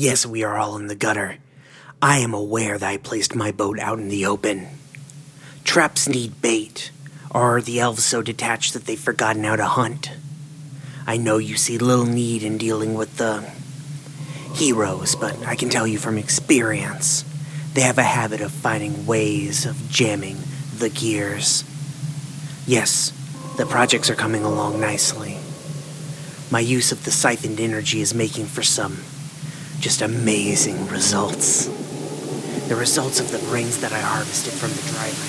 Yes, we are all in the gutter. I am aware that I placed my boat out in the open. Traps need bait, or are the elves so detached that they've forgotten how to hunt? I know you see little need in dealing with the heroes, but I can tell you from experience, they have a habit of finding ways of jamming the gears. Yes, the projects are coming along nicely. My use of the siphoned energy is making for some just amazing results. The results of the brains that I harvested from the driver.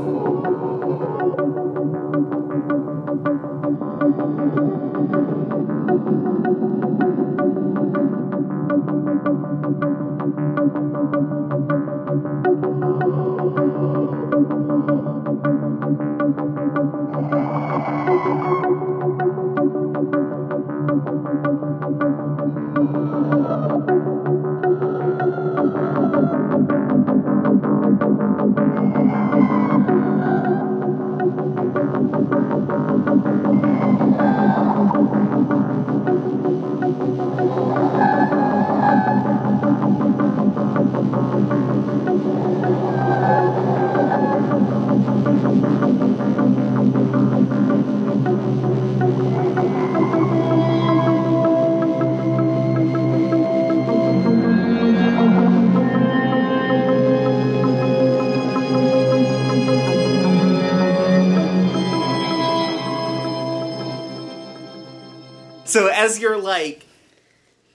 So as you're like,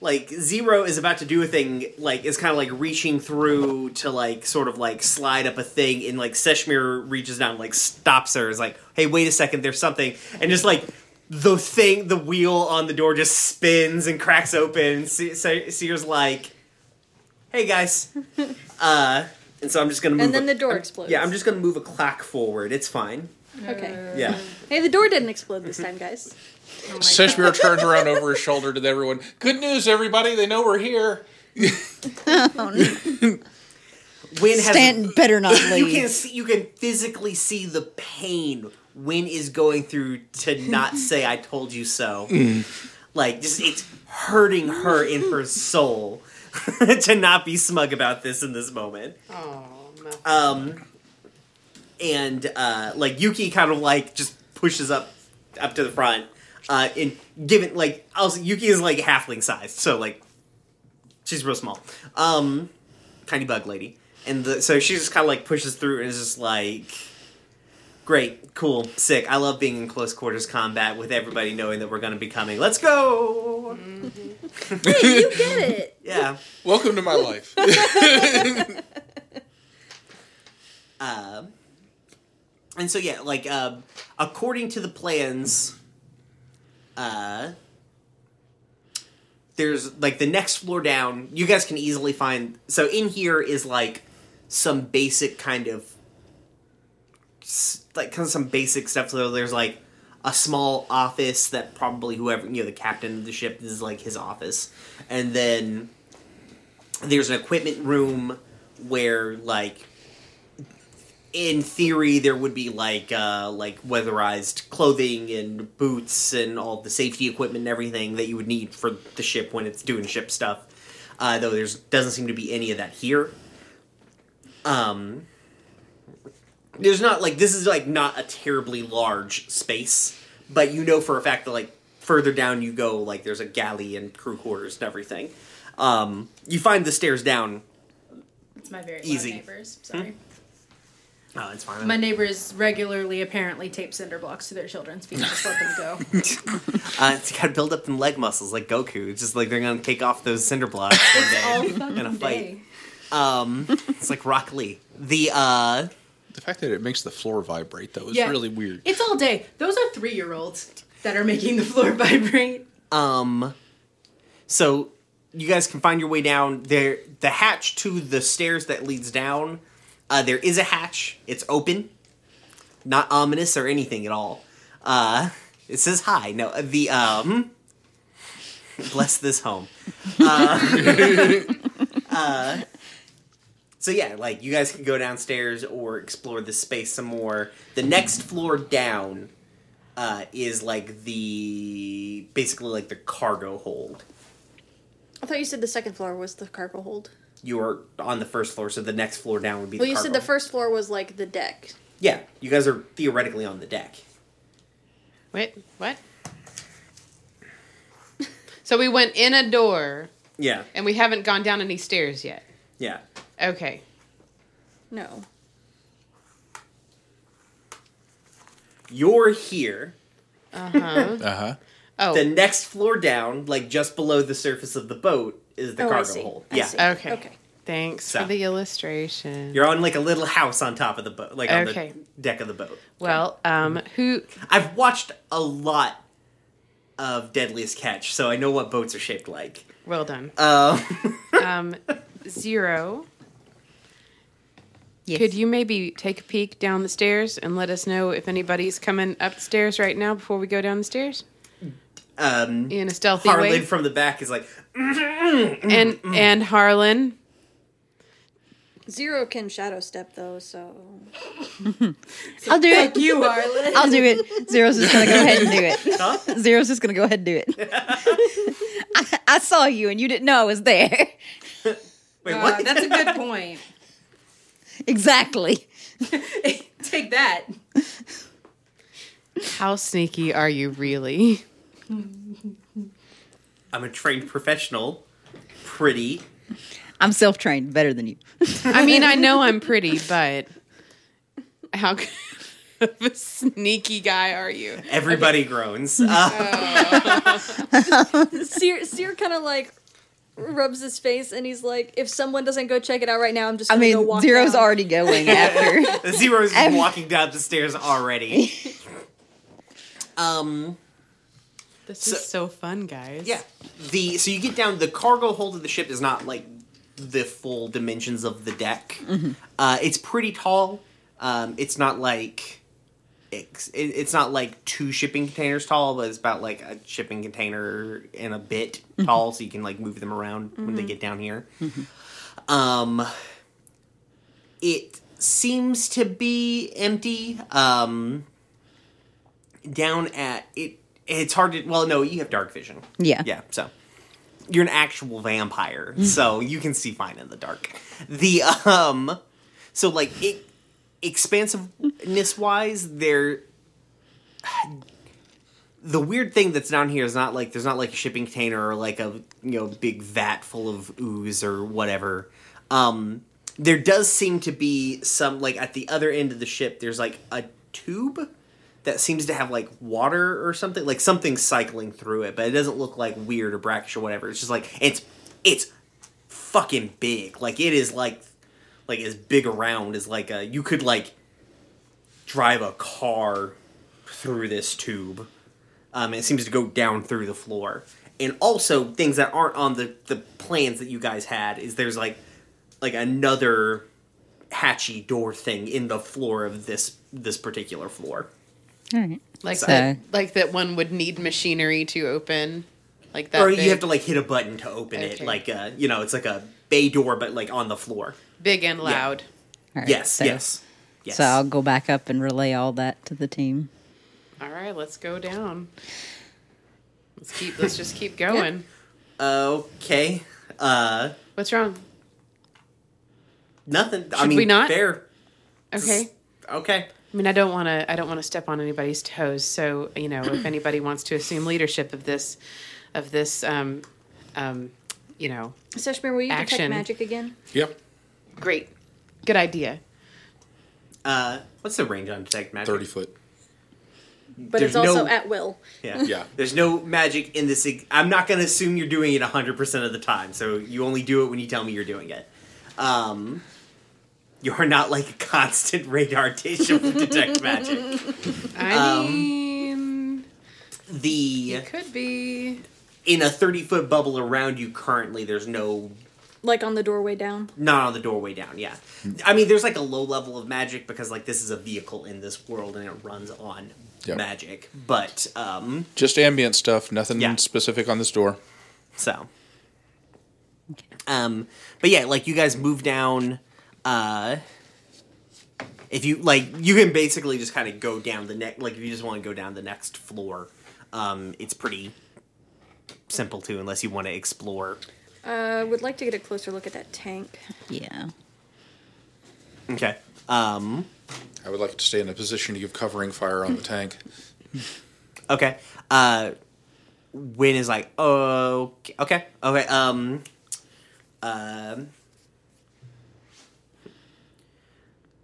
like Zero is about to do a thing, like is kind of like reaching through to like sort of like slide up a thing, and like Seshmir reaches down, and, like stops her, is like, hey, wait a second, there's something, and just like the thing, the wheel on the door just spins and cracks open. Se- Se- Seer's like, hey guys, uh, and so I'm just gonna move. And then a- the door I'm- explodes. Yeah, I'm just gonna move a clack forward. It's fine. Okay. Yeah. Hey, the door didn't explode this time, guys. Seshmir turns around over his shoulder to everyone. Good news, everybody! They know we're here. Win has Stanton better not leave. you can see, you can physically see the pain Win is going through to not say "I told you so." Like, just it's hurting her in her soul to not be smug about this in this moment. Oh. Um, and uh, like Yuki kind of like just pushes up up to the front. Uh, and given like also Yuki is like halfling sized, so like she's real small. Um, tiny bug lady, and the, so she just kind of like pushes through and is just like, great, cool, sick. I love being in close quarters combat with everybody knowing that we're gonna be coming. Let's go. Hey, you get it. Yeah. Welcome to my life. Um, and so yeah, like um, according to the plans, uh, there's like the next floor down. You guys can easily find. So in here is like some basic kind of like kind of some basic stuff. So there's like a small office that probably whoever you know the captain of the ship this is like his office, and then there's an equipment room where like in theory there would be like uh like weatherized clothing and boots and all the safety equipment and everything that you would need for the ship when it's doing ship stuff uh though there's doesn't seem to be any of that here um there's not like this is like not a terribly large space but you know for a fact that like further down you go like there's a galley and crew quarters and everything um you find the stairs down It's my very Easy. neighbors. Sorry. Oh it's fine My neighbors regularly apparently tape cinder blocks to their children's feet. Just let them go. Uh, it's got to build up them leg muscles like Goku. It's just like they're gonna take off those cinder blocks All one day fucking in a fight. day. Um, it's like Rock Lee. The uh, the fact that it makes the floor vibrate though is Yeah. really weird. It's all day. Those are three year olds that are making the floor vibrate. um, so you guys can find your way down there. The hatch to the stairs that leads down Uh, there is a hatch. It's open. Not ominous or anything at all. Uh, it says hi. No, uh, the um. Bless this home. Uh, uh, so yeah, like you guys can go downstairs or explore the space some more. The next floor down uh, is like the basically like the cargo hold. I thought you said the second floor was the cargo hold. You are on the first floor, so the next floor down would be. Well, the you said cargo the first floor was like the deck. Yeah, you guys are theoretically on the deck. Wait, what? so we went in a door Yeah, and we haven't gone down any stairs yet. yeah. Okay. No. You're here. Uh huh. Uh huh. Oh. The next floor down, like just below the surface of the boat, is the Oh, I cargo see. hold. I yeah, see. okay. Okay. Thanks So. for the illustration. you're on like a little house on top of the boat, like on the deck of the boat. well, um, who? I've watched a lot of Deadliest Catch, so I know what boats are shaped like. Well done. Um, Um, zero. Yes. Could you maybe take a peek down the stairs and let us know if anybody's coming upstairs right now before we go down the stairs um, in a stealthy Harlan way? from the back is like, and and Harlan. Zero can shadow step though, so I'll do it. You, Harlan. I'll do it. Zero's just gonna go ahead and do it. huh? Zero's just gonna go ahead and do it. I, I saw you and you didn't know I was there. Wait, Uh, what? that's a good point. Exactly. Take that. How sneaky are you really? I'm a trained professional. Pretty. I'm self trained, better than you. I mean, I know I'm pretty, but how good of a sneaky guy are you? Everybody groans. Uh, Sear, Sear kind of like rubs his face and he's like, "If someone doesn't go check it out right now, I'm just I gonna go mean, walk Zero's down." already going after. Zero's Ev- walking down the stairs already. Um. This So- is so fun, guys. Yeah. The so you get down. The cargo hold of the ship is not like the full dimensions of the deck. Uh, it's pretty tall. Um, it's not like it's, it's not like two shipping containers tall, but it's about like a shipping container and a bit tall, so you can like move them around when they get down here. Um, it seems to be empty. Um, down at it, it's hard to. Well, no, you have dark vision. Yeah. Yeah, so you're an actual vampire, so you can see fine in the dark. The um so like it expansiveness wise, there the weird thing that's down here is not like there's not like a shipping container or like a you know big vat full of ooze or whatever. Um there does seem to be some like at the other end of the ship there's like a tube that seems to have like water or something, like something cycling through it, but it doesn't look like weird or brackish or whatever. It's just like it's it's fucking big. Like it is like like as big around as like a you could like drive a car through this tube. Um, it seems to go down through the floor. And also things that aren't on the the plans that you guys had is there's like like another hatchy door thing in the floor of this this particular floor. All right. Like So- that, like that one would need machinery to open, like that. or big, you have to like hit a button to open it like uh you know it's like a bay door but like on the floor big and loud. All right. yes so, yes yes So I'll go back up and relay all that to the team. All right, let's go down. Let's keep. Let's just keep going. okay uh What's wrong? nothing i mean we not? fair Okay. okay I mean, I don't want to. I don't want to step on anybody's toes. So you know, if anybody wants to assume leadership of this, of this, um, um, you know, Seshmir, will you detect magic again? Yep. great, good idea. uh what's the range on detect magic 30 foot. But There's it's also no- at will. yeah Yeah. there's no magic in this ex- i'm not gonna assume you're doing it 100% of the time so you only do it when you tell me you're doing it um you're not like a constant radar dish of detect magic I Um, mean, the it could be. in a 30 foot bubble around you currently there's no Like on the doorway down. not on the doorway down. Yeah, I mean, there's like a low level of magic because like this is a vehicle in this world and it runs on Yep. magic. But um, Just ambient stuff, nothing Yeah. specific on this door. so, um, but yeah, like you guys move down. Uh, if you like, you can basically just kind of go down the next. Like if you just want to go down the next floor, um, it's pretty simple too, unless you want to explore. Uh, would like to get a closer look at that tank. Yeah. Okay. Um, I would like to stay in a position to give covering fire on the tank. Okay. Uh Win is like, oh, okay, okay. Um, um,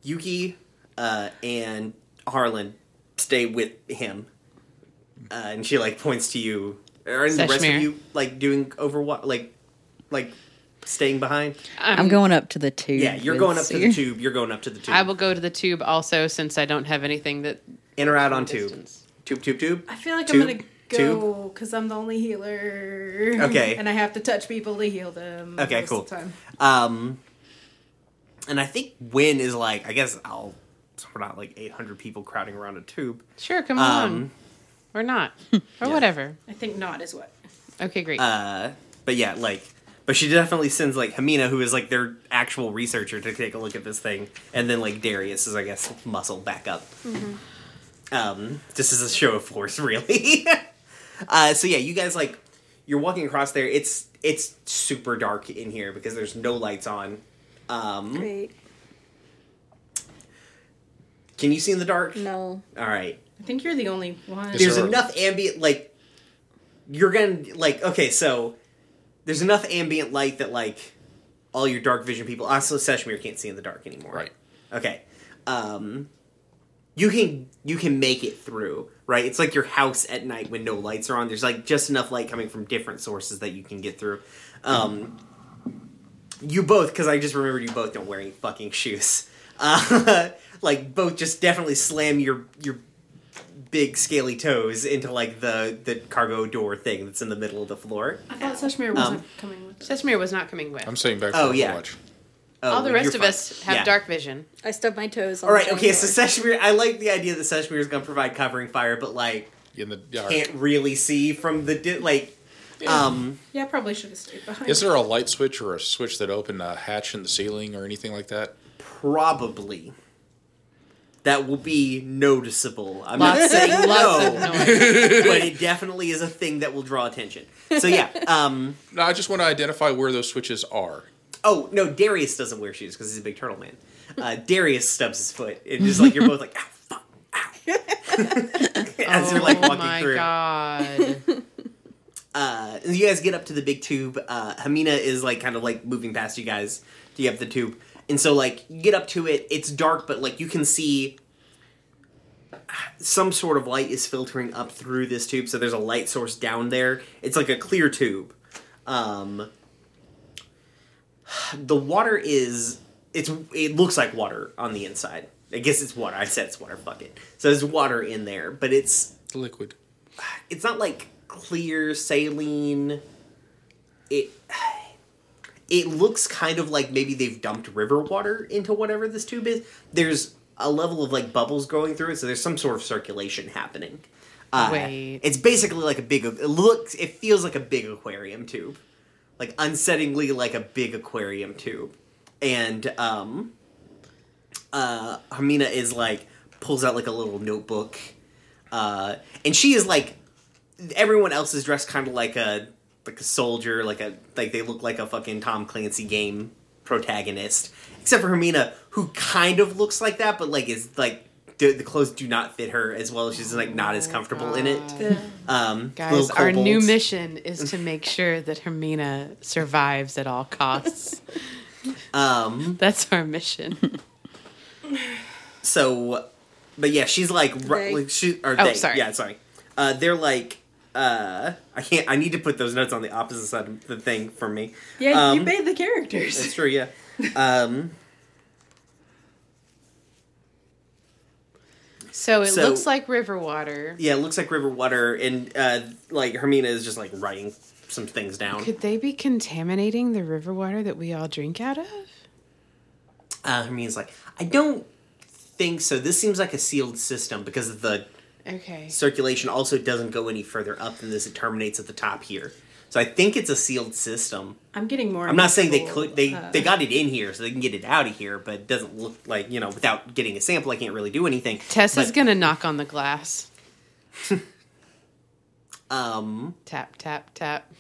Yuki uh, and Harlan stay with him, uh, and she like points to you. Are the rest of you like doing overwatch, like, like staying behind? I'm going up to the tube. Yeah, you're going up to the tube. You're going up to the tube. I will go to the tube also since I don't have anything that. in or out on tube. distance. Tube, tube, tube. I feel like Tube, I'm gonna go because I'm the only healer. Okay. and I have to touch people to heal them. Okay, cool. The time. Um, and I think Win is like, I guess I'll. We're not like 800 people crowding around a tube. Sure, come on. Um, Or not. Or whatever. I think not is what. Okay, great. uh, but yeah, like, but she definitely sends like Hamina, who is like their actual researcher, to take a look at this thing, and then like Darius is, I guess, muscle back up. Um, just as a show of force, really. uh, so yeah, you guys like, you're walking across there. It's it's super dark in here because there's no lights on. Um, Great. can you see in the dark? No. All right. I think you're the only one. There's there- enough ambient like you're gonna like okay so there's enough ambient light that like all your dark vision people also Seshmir can't see in the dark anymore Right. okay um you can you can make it through right it's like your house at night when no lights are on there's like just enough light coming from different sources that you can get through um you both because i just remembered you both don't wear any fucking shoes uh like both just definitely slam your your big scaly toes into like the the cargo door thing that's in the middle of the floor. I thought Seshmir wasn't Um, coming with us. Sesame was not coming with. I'm saying back for Oh, yeah. Overwatch. Oh, All the rest of fine. us have Yeah. dark vision. I stubbed my toes. On All right, the okay. tank So door. Seshmir, I like the idea that Seshmir is going to provide covering fire, but like In the dark. can't really see from the di- like. Um, Yeah, I probably should have stayed behind. Is there a light switch or a switch that opened a hatch in the ceiling or anything like that? probably that will be noticeable. I'm Lots, not saying lots no, but it definitely is a thing that will draw attention. So yeah. Um, No, I just want to identify where those switches are. Oh no, Darius doesn't wear shoes because he's a big turtle man. Uh, Darius stubs his foot. It's just like you're both like, ow, fuck, ow. As you're like oh walking my through. god. Uh, you guys get up to the big tube. Uh, Hamina is like kind of like moving past you guys to get up the tube, and so like you get up to it. It's dark, but like you can see some sort of light is filtering up through this tube. So there's a light source down there. It's like a clear tube. Um, the water is it's it looks like water on the inside. I guess it's water. I said it's water. Fuck it. So there's water in there, but it's Liquid. it's not like clear saline. It it looks kind of like maybe they've dumped river water into whatever this tube is. There's a level of like bubbles going through it, so there's some sort of circulation happening. Uh, Wait. It's basically like a big. It looks. It feels like a big aquarium tube, like unsettlingly like a big aquarium tube, and um, uh, Hermina is like pulls out like a little notebook, uh, and she is like everyone else is dressed kind of like a like a soldier, like a like they look like a fucking Tom Clancy game protagonist, except for Hermina, who kind of looks like that, but like is like the, the clothes do not fit her as well. She's like not as comfortable in it. Um, Guys, our new mission is to make sure that Hermina survives at all costs. Um, That's our mission. so, but yeah, she's like, ru- They. like she or Oh, they, sorry. yeah, sorry. Uh, they're like, uh, I can't. I need to put those notes on the opposite side of the thing for me. yeah, you Um, made the characters. That's true. Yeah. Um, So it So- looks like river water. yeah, it looks like river water, and uh, like Hermina is just like writing some things down. Could they be contaminating the river water that we all drink out of? Uh, Hermione's like, I don't think so. This seems like a sealed system because of the Okay. circulation also doesn't go any further up than this. It terminates at the top here. So I think it's a sealed system. I'm getting more. I'm not saying they could they uh, they got it in here so they can get it out of here, but it doesn't look like you know without getting a sample, I can't really do anything. Tessa's But, gonna knock on the glass. um Tap, tap, tap.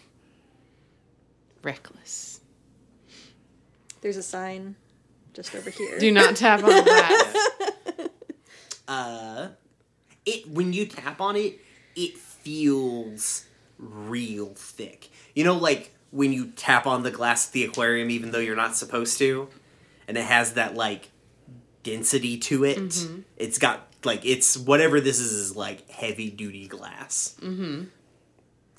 Reckless. There's a sign just over here. Do not tap on the glass. uh it when you tap on it, it feels real thick. You know, like when you tap on the glass at the aquarium, even though you're not supposed to, and it has that like density to it. It's got like it's whatever this is is like heavy duty glass. Mm-hmm.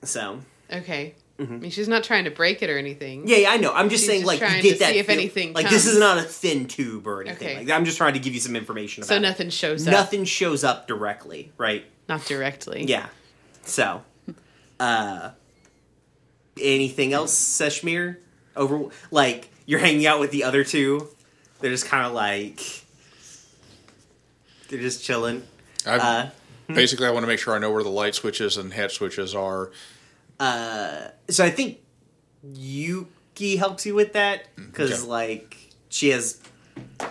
So Okay. I mean, she's not trying to break it or anything. yeah, yeah, I know. I'm just She's saying, just like, trying get to that. see if feel- anything like this is not a thin tube or anything. Okay. Like that. I'm just trying to give you some information about. So it. nothing shows up. Nothing shows up directly, right? Not directly. Yeah. So, uh, anything else, Seshmir? Over like you're hanging out with the other two. They're just kind of like they're just chilling. I, Uh, basically, I want to make sure I know where the light switches and hatch switches are. So I think Yuki helps you with that because Okay. like she has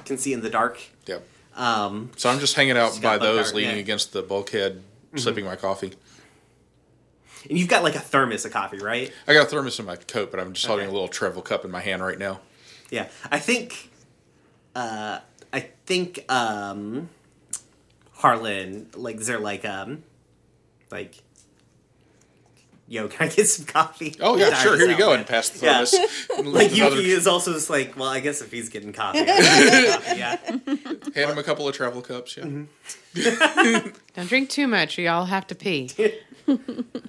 can see in the dark. Yep. Um, So I'm just hanging out by those, card, leaning yeah. Mm-hmm. against the bulkhead, sipping my coffee. and you've got like a thermos of coffee, right? I got a thermos in my coat, but I'm just holding a little travel cup in my hand right now. Yeah, I think, uh, I think, um, Harlan, like, is there like, um, like, yo, can I get some coffee? Oh yeah, sure. Here you go, and pass the Yeah. thermos. Like Another- is also just like, well, I guess if he's getting coffee, I get coffee, yeah. hand him a couple of travel cups. Yeah. Mm-hmm. Don't drink too much, or y'all have to pee.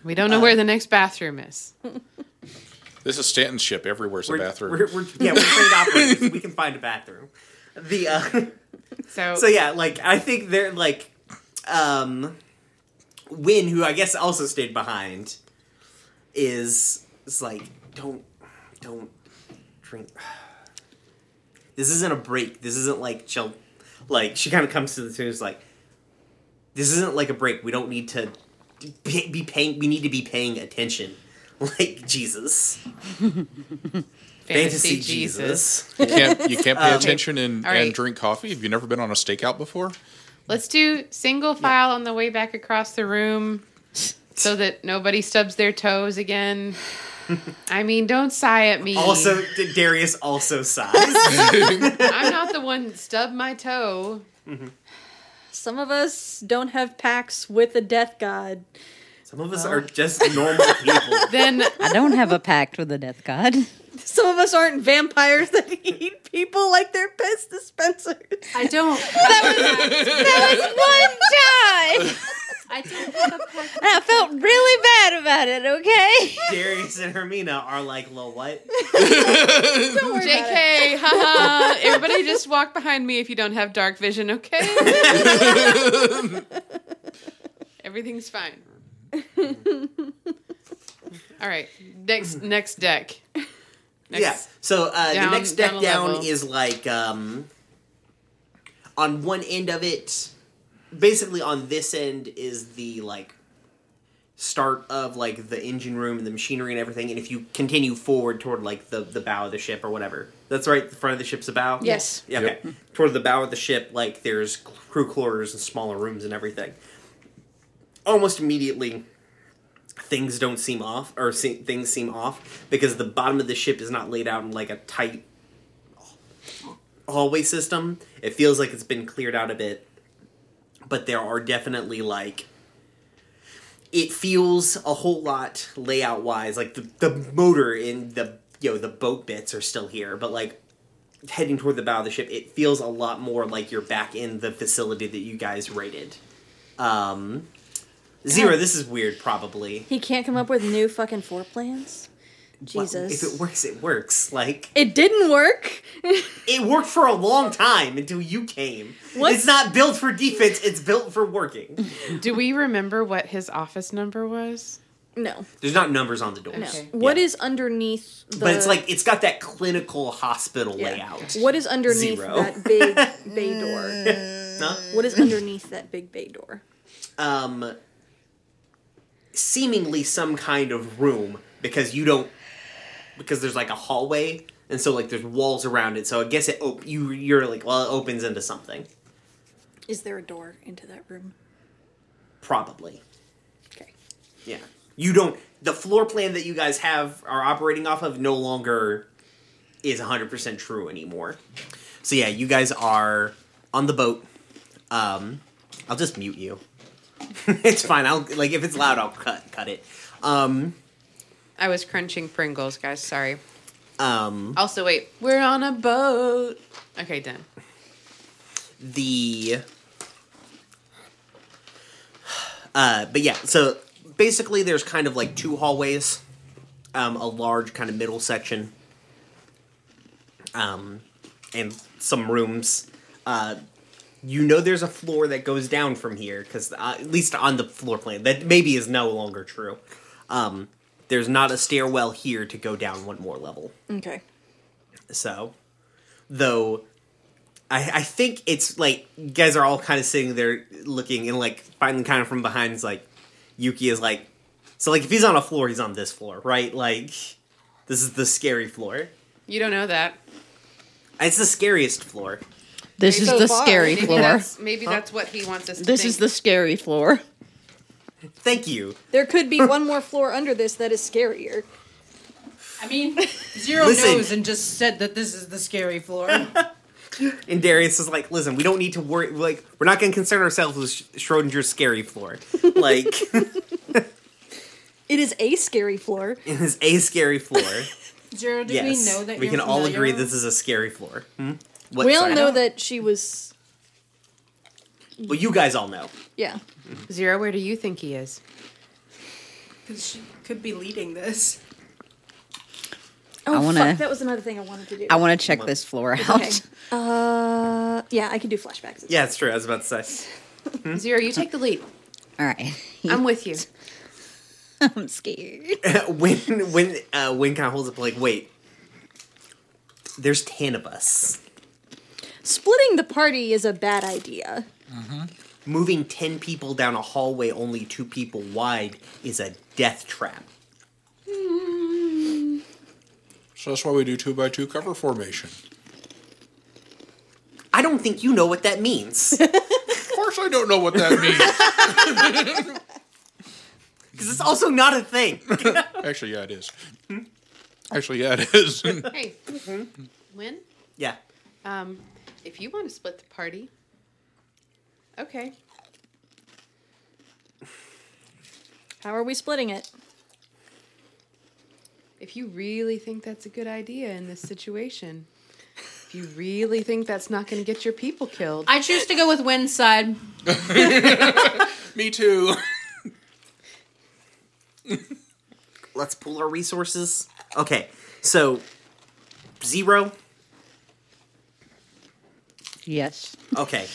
we don't know where the next bathroom is. This is Stanton's ship. Everywhere's a We're, bathroom. We're, we're, yeah, we're trained operators. we can find a bathroom. The uh, So, so yeah, like I think they're like, um, Win, who I guess also stayed behind, is it's like, don't, don't drink. This isn't a break. This isn't like chill. Like she kind of comes to the two. Is like, this isn't like a break. We don't need to be, be paying. We need to be paying attention. Like Jesus, fantasy, Jesus. You can't you can't pay Um, attention and, All right. and drink coffee. Have you never been on a stakeout before? let's do single file on the way back across the room so that nobody stubs their toes again. I mean, don't sigh at me. Also, D- Darius also sighs. I'm not the one that stubbed my toe. Mm-hmm. Some of us don't have pacts with a death god. Some of us are just normal people. Then I don't have a pact with the death god. Some of us aren't vampires that eat people like they're piss dispensers. I don't. That was One time, I don't have a pact. and I felt really bad about it. Okay. Darius and Hermina are like, "Lo, what?" Don't worry about it. JK, haha. Everybody just walk behind me if you don't have dark vision, okay? Everything's fine. All right. Next next deck. Next. Yeah. So uh, Down- the next deck down down, level. is like um, on one end of it. Basically, on this end is the like start of like the engine room and the machinery and everything. And if you continue forward toward like the the bow of the ship or whatever, that's right. The front of the ship's a bow. Yes. Yeah, okay. Toward the bow of the ship, like there's crew quarters and smaller rooms and everything. Almost immediately, things don't seem off, or se- things seem off because the bottom of the ship is not laid out in like a tight hallway system. It feels like it's been cleared out a bit, but there are definitely like. It feels a whole lot layout wise like the the motor in the you know the boat bits are still here, but like heading toward the bow of the ship, it feels a lot more like you're back in the facility that you guys raided. Um, Zero, this is weird, probably. He can't come up with new fucking floor plans. Well, Jesus. if it works, it works. Like It didn't work. it worked for a long time until you came. What's- It's not built for defense; it's built for working. Do we remember what his office number was? No. There's not numbers on the doors. No. Okay. What Yeah. is underneath the But it's like it's got that clinical hospital Yeah. layout. What is underneath Zero. that big bay door? Huh? What is underneath that big bay door? um, seemingly some kind of room because you don't because there's like a hallway and so like there's walls around it. So I guess it op- you you're like well it opens into something Is there a door into that room? probably. Okay. Yeah, you don't. The floor plan that you guys have are operating off of no longer is 100% true anymore. So yeah, you guys are on the boat. Um, I'll just mute you. it's fine. I'll like if it's loud, I'll cut cut it. Um, I was crunching Pringles, guys. Sorry. um, Also, wait. We're on a boat. Okay, done. the uh but yeah so basically there's kind of like two hallways um a large kind of middle section um and some rooms uh you know there's a floor that goes down from here because uh, at least on the floor plan that maybe is no longer true um there's not a stairwell here to go down one more level Okay. so, though, I, I think it's like you guys are all kind of sitting there looking and like finally kind of from behind is like Yuki is like, so like if he's on a floor, he's on this floor, right? Like this is the scary floor. You don't know that. It's the scariest floor. This is So the far. scary Maybe floor. that's maybe that's what he wants us to This think. is the scary floor. Thank you. There could be one more floor under this that is scarier. I mean, Zero Listen. knows and just said that this is the scary floor. And Darius is like, listen, we don't need to worry. Like, we're not going to concern ourselves with Sch- Schrodinger's scary floor. Like, It is a scary floor. it is a scary floor. Zero, do yes, we know that we you're can all familiar? agree this is a scary floor. Hmm? What, we all sorry? know that she was. Well, you guys all know. Yeah. Zero. Where do you think he is? Because she could be leading this. Oh, I wanna- fuck. That was another thing I wanted to do. I want to check this floor out. Okay. Uh, yeah, I can do flashbacks. Yeah, it's true. I was about to say. Zero. You take the lead. All right. I'm with you. I'm scared. when when uh, when kind of holds up like, wait, there's ten of us. Splitting the party is a bad idea. Moving ten people down a hallway only two people wide is a death trap. So that's why we do two by two cover formation. I don't think you know what that means Of course, I don't know what that means. because it's also not a thing. Actually, yeah, it is. Actually, yeah, it is. Hey, Lynn. yeah, Um, if you want to split the party, okay. How are we splitting it? If you really think that's a good idea in this situation, if you really think that's not going to get your people killed, I choose to go with Wynn's side. Me too. let's pool our resources. Okay, so zero. Yes. Okay,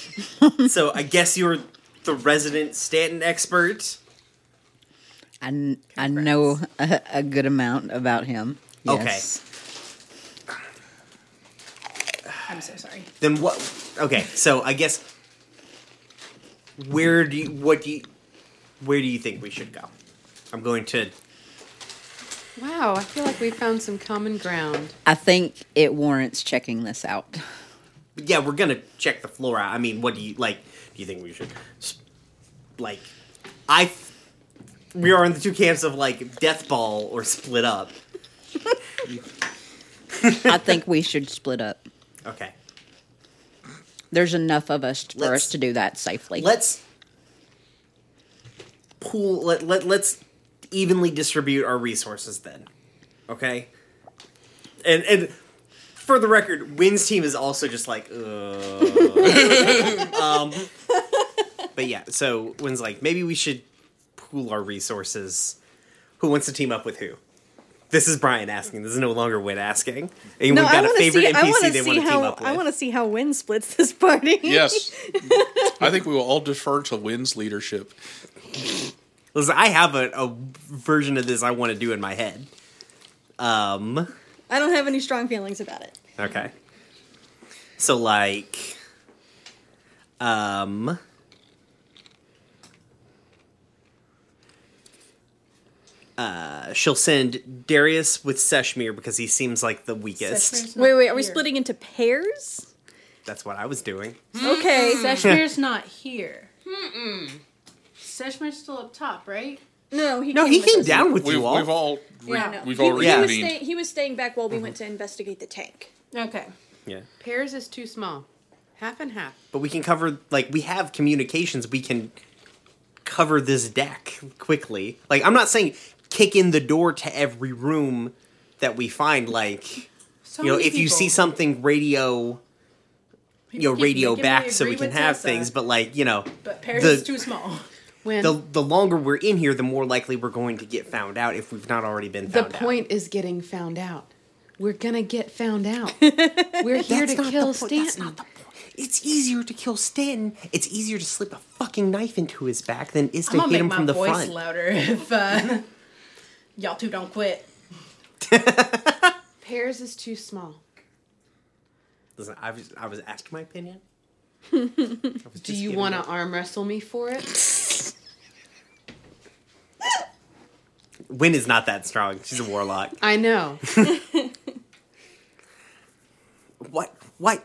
so I guess you're the resident Stanton expert. I, I know a, a good amount about him. Yes. I'm so sorry. Then what? Okay, so I guess where do you what do you where do you think we should go? I'm going to wow, I feel like we found some common ground. I think it warrants checking this out. Yeah, we're gonna check the floor out. I mean, what do you like? Do you think we should like? I we are in the two camps of like death ball or split up. I think we should split up. Okay, There's enough of us for Let's- us to do that safely. let's pool. Let let let's evenly distribute our resources then. Okay, and and for the record, Wynn's team is also just like, Ugh. um, but yeah. So Wynn's like, maybe we should pool our resources. Who wants to team up with who? This is Brian asking. This is no longer Wynn asking. And No, we've I got a want to favorite see. I NPC want to they see want to team how. up with. I want to see how Win splits this party. yes. I think we will all defer to Wynn's leadership. Listen, I have a, a version of this I want to do in my head. Um. I don't have any strong feelings about it. Okay. So like um uh she'll send Darius with Seshmir because he seems like the weakest. Wait, wait, are we here. splitting into pairs? That's what I was doing. Okay. Seshmir's not here. Seshmir's still up top, right? No, he No, came he with came us. down with We've, you all. we've all re- Yeah, no. we've he, all he was reconvened. staying, he was staying back while we went to investigate the tank. Okay. Yeah. Pairs is too small. Half and half. But we can cover like we have communications, we can cover this deck quickly. Like I'm not saying kick in the door to every room that we find like So you know, if you see something radio, you know, keep radio back, so we can have Tessa. things. But like, you know, But Paris the- is too small. When the the longer we're in here, the more likely we're going to get found out if we've not already been the found out. The point is getting found out. We're gonna get found out. We're here to kill the point. That's Stanton. not the point. It's easier to kill Stanton. It's easier to slip a fucking knife into his back than is to I'm gonna hit make him my from the voice front. louder if uh, y'all two don't quit. Pairs is too small. Listen, I was I was asked my opinion. Do you want to arm wrestle me for it? Win is not that strong. She's a warlock. I know. What? What?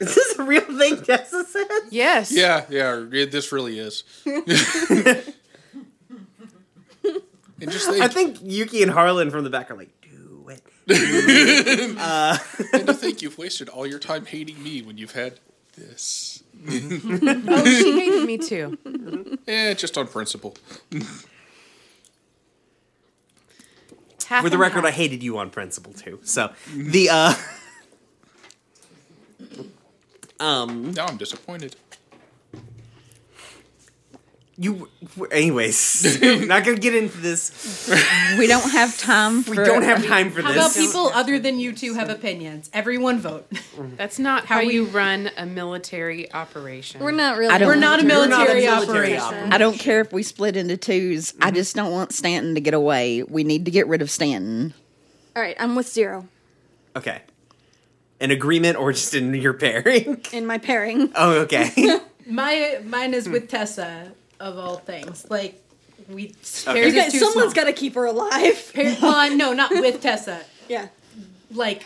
Is this a real thing Tessa said? Yes. Yeah, yeah, it, this really is. and just think, I think Yuki and Harlan from the back are like, do it. and to think you've wasted all your time hating me when you've had this. Oh, she hated me too. Eh, just on principle. Half For the and record, I hated you on principle too. So the uh um Now I'm disappointed. you anyways, not gonna get into this. We don't have time for We don't have time for this. How about this. people other than you two have opinions? Everyone vote. That's not how, How you we- run a military operation. We're not really. I don't- We're not a We're not a military, military operation. operation. I don't care if we split into 2s I just don't want Stanton to get away. We need to get rid of Stanton. All right, I'm with zero Okay. An agreement or just in your pairing? in my pairing. Oh, okay. My mine is with Tessa of all things. Like we Okay. Paris You is guys, too someone's small. got to keep her alive. Par- well, no, not with Tessa. yeah. Like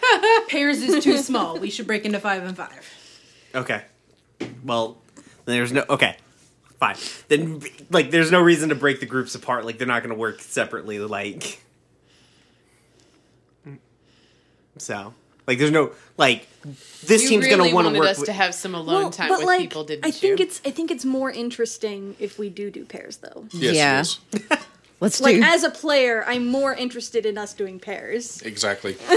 pairs is too small. We should break into five and five. okay. Well, there's no okay. Fine. Then like there's no reason to break the groups apart. Like they're not gonna work separately, like So like there's no like this you team's really gonna want wanted to work us with, to have some alone time but with like, people, didn't I think you? it's I think it's more interesting if we do do pairs though. Yes, Yeah. Let's Like do. as a player, I'm more interested in us doing pairs. Exactly.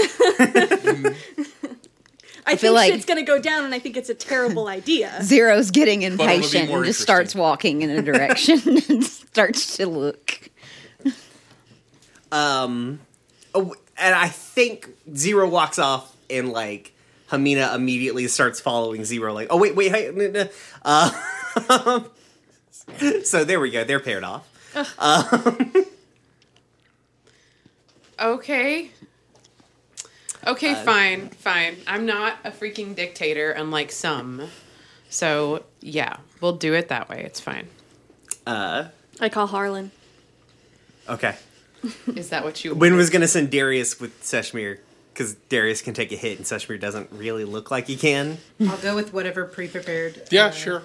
I, feel think like- shit's gonna go down, and I think it's a terrible idea. Zero's getting impatient and just starts walking in a direction and starts to look. um oh, and I think Zero walks off and like Hamina immediately starts following Zero like oh wait wait hey n- n- uh so there we go they're paired off Okay. Okay, Uh, fine, fine. I'm not a freaking dictator, unlike some. So yeah, we'll do it that way. It's fine. uh I call Harlan. okay Is that what you? Win was gonna send Darius with Seshmir because Darius can take a hit and Seshmir doesn't really look like he can. I'll go with whatever pre-prepared Yeah, uh, sure.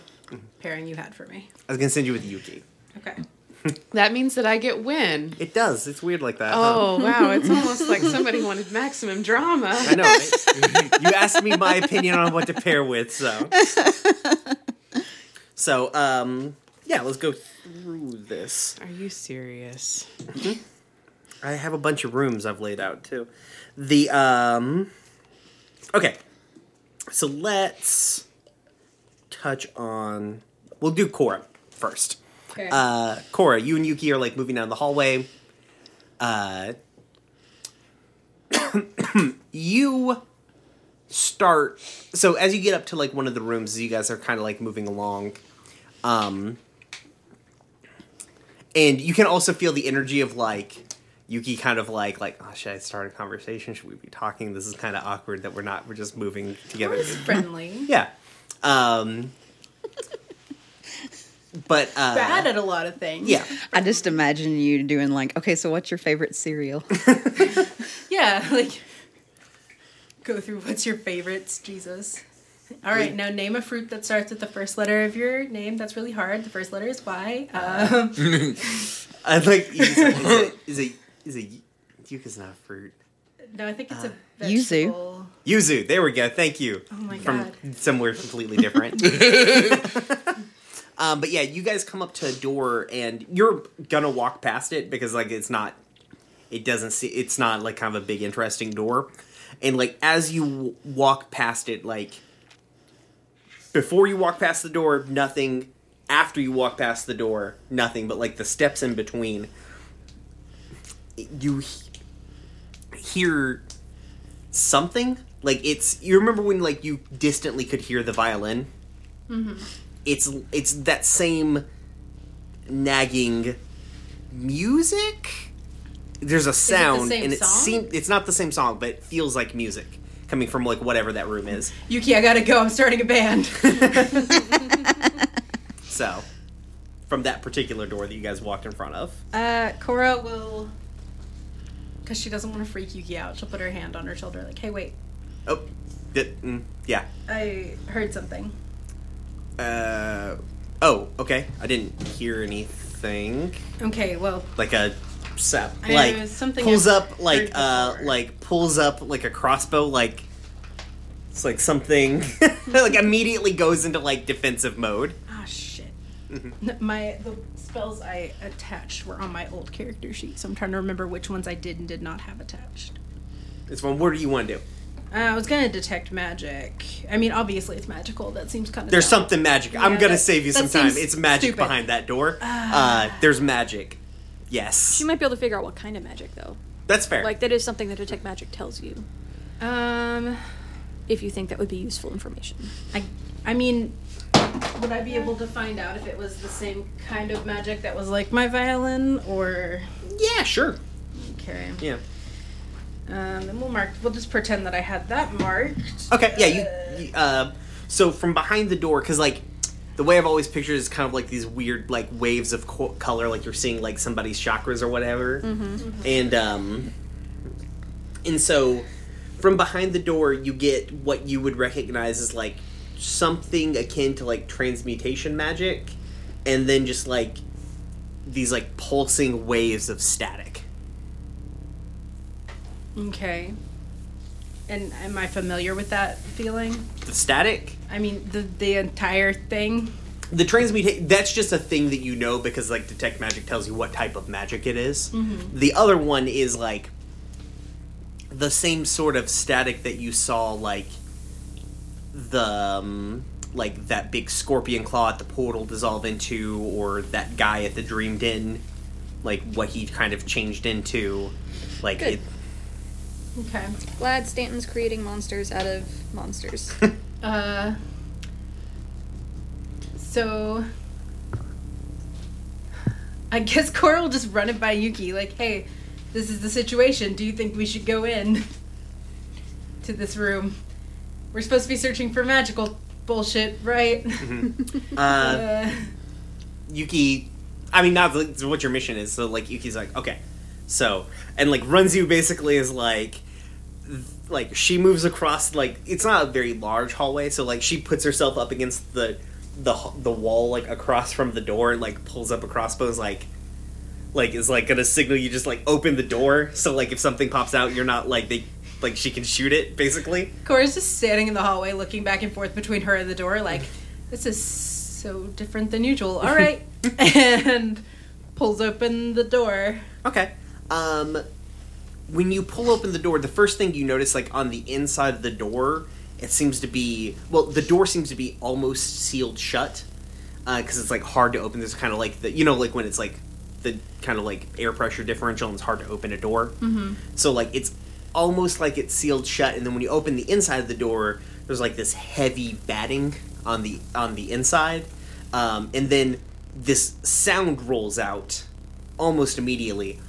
pairing you had for me. I was gonna send you with Yuki. Okay. That means that I get win. It does. It's weird like that. huh? Oh wow! It's almost like somebody wanted maximum drama. I know. Right? you asked me my opinion on what to pair with, so. So, um, yeah, let's go through this. Are you serious? I have a bunch of rooms I've laid out too. The um, okay. So let's touch on. We'll do Cora first. Okay. Uh, Cora, you and Yuki are like moving down the hallway. Uh, you start. So as you get up to like one of the rooms, you guys are kind of like moving along. Um, and you can also feel the energy of like Yuki kind of like like oh should I start a conversation? Should we be talking? This is kind of awkward that we're not. We're just moving together. It's friendly. yeah. Um. But uh, Bad at a lot of things. yeah, I just imagine you doing like, okay, so what's your favorite cereal? Yeah, like go through what's your favorites, Jesus. All right, now name a fruit that starts with the first letter of your name. That's really hard. The first letter is Y. Um, I like is a is a is a yuca's not a fruit. no, I think it's a Yuzu. vegetable. Yuzu, there we go. Thank you. Oh my From god. somewhere completely different. um, but yeah, you guys come up to a door and you're gonna walk past it because like it's not, it doesn't see, it's not like kind of a big interesting door, and like as you w- walk past it, like before you walk past the door, nothing. After you walk past the door, nothing. But like the steps in between, you hear something like it's you remember when like you distantly could hear the violin? It's it's that same nagging music? There's a sound same and it seems it's not the same song but it feels like music coming from like whatever that room is. Yuki, I gotta go. I'm starting a band. so from that particular door that you guys walked in front of. Uh, Cora will, because she doesn't want to freak Yuki out. She'll put her hand on her shoulder, like, "Hey, wait, oh th- mm, yeah I heard something." uh oh okay i didn't hear anything Okay, well, like a sap I like was something pulls I've up like heard uh before. like pulls up like a crossbow like it's like something like immediately goes into like defensive mode. Mm-hmm. My the spells I attached were on my old character sheet, so I'm trying to remember which ones I did and did not have attached. it's one what do you want to do Uh, I was gonna detect magic. I mean, obviously it's magical. That seems kind of there's something magic i'm gonna that- save you some time it's magic stupid. Behind that door uh there's magic yes She might be able to figure out what kind of magic, though. that's fair Like, that is something that Detect Magic tells you, Um, if you think that would be useful information. I, I mean, would I be able to find out if it was the same kind of magic that was like my violin, or yeah sure okay? yeah Um, and we'll mark. We'll just pretend that I had that marked. Okay, yeah, you. you uh, so from behind the door, because like the way I've always pictured is kind of like these weird like waves of co- color, like you're seeing like somebody's chakras or whatever, Mm-hmm. and um, and so from behind the door you get what you would recognize as like something akin to like transmutation magic, and then just like these like pulsing waves of static. Okay. And am I familiar with that feeling? The static. I mean, the the entire thing. the transmutation that's just a thing that you know because like detect magic tells you what type of magic it is. Mm-hmm. the other one is like the same sort of static that you saw like the um, like that big scorpion claw at the portal dissolve into or that guy at the dreamed inn like what he kind of changed into like Good. it, Okay. Glad Stanton's creating monsters out of monsters. Uh. So. I guess Cora will just run it by Yuki, like, hey, this is the situation. Do you think we should go in to this room? We're supposed to be searching for magical bullshit, right? uh, Uh, Yuki, I mean, not the- what your mission is. So like Yuki's like, okay, so and like runs you basically is like, th- like she moves across like it's not a very large hallway. So like she puts herself up against the the the wall like across from the door and like pulls up a crossbow. Is like. Like is like gonna signal you just like open the door so like if something pops out you're not like they like she can shoot it basically. Cora's just standing in the hallway looking back and forth between her and the door, like, this is so different than usual. All right. and pulls open the door. Okay. Um, when you pull open the door, the first thing you notice, like on the inside of the door, it seems to be well, the door seems to be almost sealed shut because it's like hard to open. There's kind of like the you know like when it's like the kind of like air pressure differential and it's hard to open a door. Mm-hmm. So like it's almost like it's sealed shut, and then when you open the inside of the door, there's like this heavy batting on the on the inside, um, and then this sound rolls out almost immediately.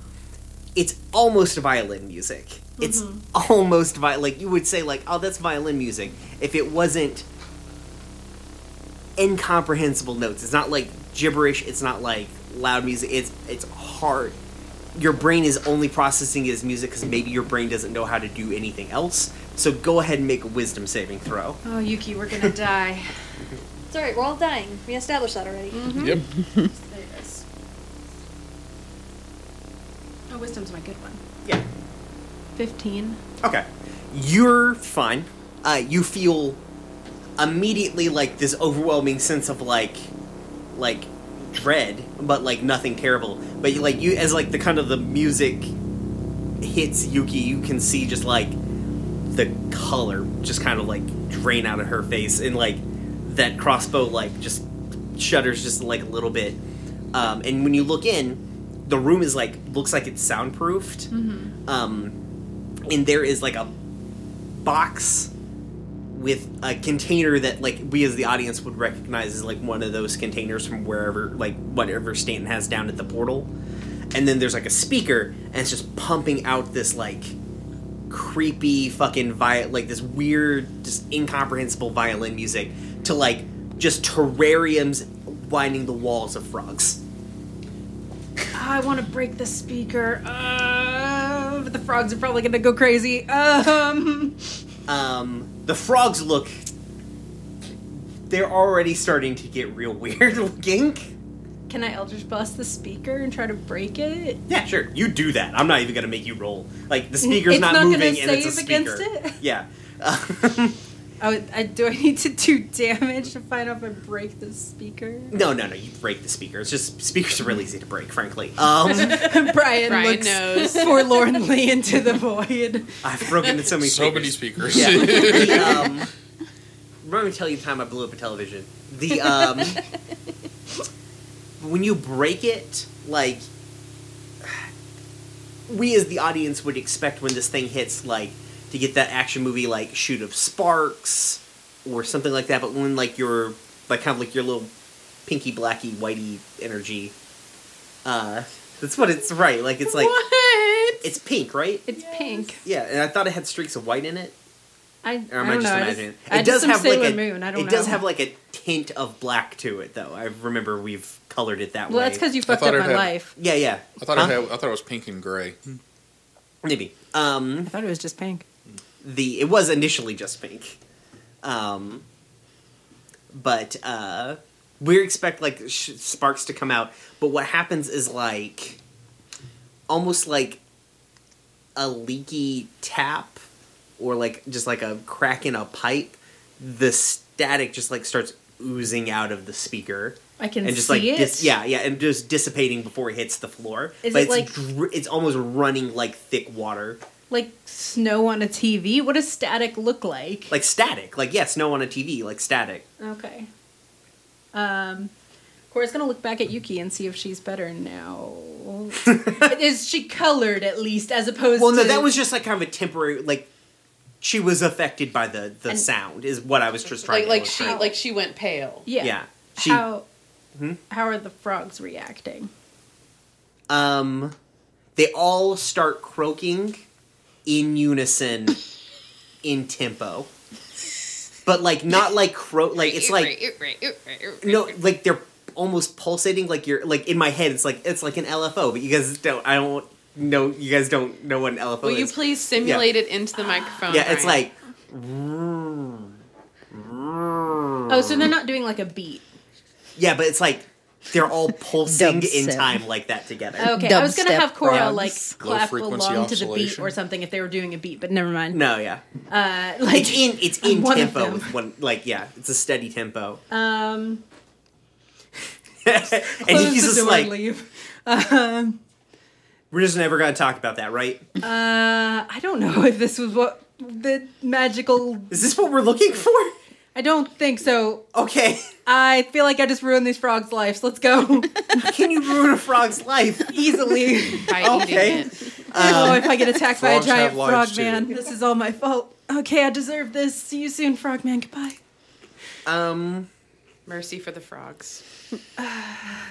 It's almost violin music. It's almost vi- like you would say like, oh, that's violin music if it wasn't incomprehensible notes. It's not like gibberish. It's not like loud music. It's it's hard. Your brain is only processing it as music because maybe your brain doesn't know how to do anything else. So go ahead and make a wisdom saving throw. Oh, Yuki, we're gonna die. It's alright, we're all dying. We established that already. Yep. there it is. Oh, wisdom's my good one. Yeah. Fifteen. Okay. You're fine. Uh, you feel immediately like this overwhelming sense of like, like dread, but like nothing terrible. But you like you as like the kind of the music hits Yuki, you can see just like the color just kind of like drain out of her face, and like that crossbow like just shudders just like a little bit. Um, and when you look in, the room is like looks like it's soundproofed. Um, and there is like a box with a container that like we as the audience would recognize as like one of those containers from wherever like whatever Stanton has down at the portal. And then there's like a speaker and it's just pumping out this like creepy fucking vi- like this weird just incomprehensible violin music to like just terrariums winding the walls of frogs. I want to break the speaker. Uh, but the frogs are probably gonna go crazy. Um. Um, the frogs look. They're already starting to get real weird looking. Can I Eldritch Blast the speaker and try to break it? Yeah, sure. You do that. I'm not even gonna make you roll. Like the speaker's not, not moving and it's a speaker. against it? Yeah. Oh, I, do I need to do damage to find out if I break the speaker? no, no, no. You break the speaker. It's just speakers are really easy to break, frankly. Um, Brian, Brian looks knows. forlornly into the void. I've broken into so many. So speakers. many speakers. Yeah. the, um, let me tell you the time I blew up a television. The um, when you break it, like we as the audience would expect when this thing hits, like to get that action movie like shoot of sparks or something like that. But when like your like kind of like your little pinky blacky whitey energy, uh, that's what it's right. Like it's like what? it's pink, right? It's pink. Yeah, and I thought it had streaks of white in it. I, Or am I I, don't just know. imagining? it? I It just, does I have just am like a. Moon. I don't it know. does have like a tint of black to it, though. I remember we've colored it that Well, way. that's because you fucked up my had- life. Yeah, yeah. I thought Huh? it had, I thought it was pink and gray. maybe. Um, I thought it was just pink. The it was initially just pink, um, but uh, we expect like sh- sparks to come out. But what happens is like almost like a leaky tap or like just like a crack in a pipe. The static just like starts oozing out of the speaker. I can and just see like it. dis- yeah, yeah, and just dissipating before it hits the floor. Is but it it's like- dr- it's almost running like thick water, Like snow on a TV. What does static look like? like static. Like yeah, snow on a TV, like static. Okay. Um, Cora's gonna look back at Yuki and see if she's better now. Is she colored at least, as opposed to Well, to? no, that was just like kind of a temporary like. She was affected by the the And- sound, is what I was just trying Like to like she illustrate. like she went pale. yeah. yeah. She how Hmm? how are the frogs reacting? um, they all start croaking in unison, in tempo, but like not like crow. Like it's like no, like they're almost pulsating. Like you're like in my head, it's like it's like an LFO, but you guys don't. I don't know. You guys don't know what an LFO is. Will you please simulate it into the microphone? yeah, it's Brian? like. Oh, so they're not doing like a beat. Yeah, but it's like they're all pulsing in time like that together. Okay, I was gonna have Cora like clap frequency along to the beat or something if they were doing a beat, but never mind. No, yeah, Uh, like it's in it's in one tempo them. with one like yeah, it's a steady tempo. um, and close he's just like, leave. Um, we're just never gonna talk about that, right? uh, I don't know if this was what the magical. Is this what we're looking for? I don't think so. Okay, I feel like I just ruined these frogs' lives. Let's go can you ruin a frog's life? easily. by okay. eating it. oh, if I get attacked by a frogs giant have lives, frog man, this is all my fault. Okay, I deserve this. See you soon, frog man. Goodbye. Um, Mercy for the frogs. I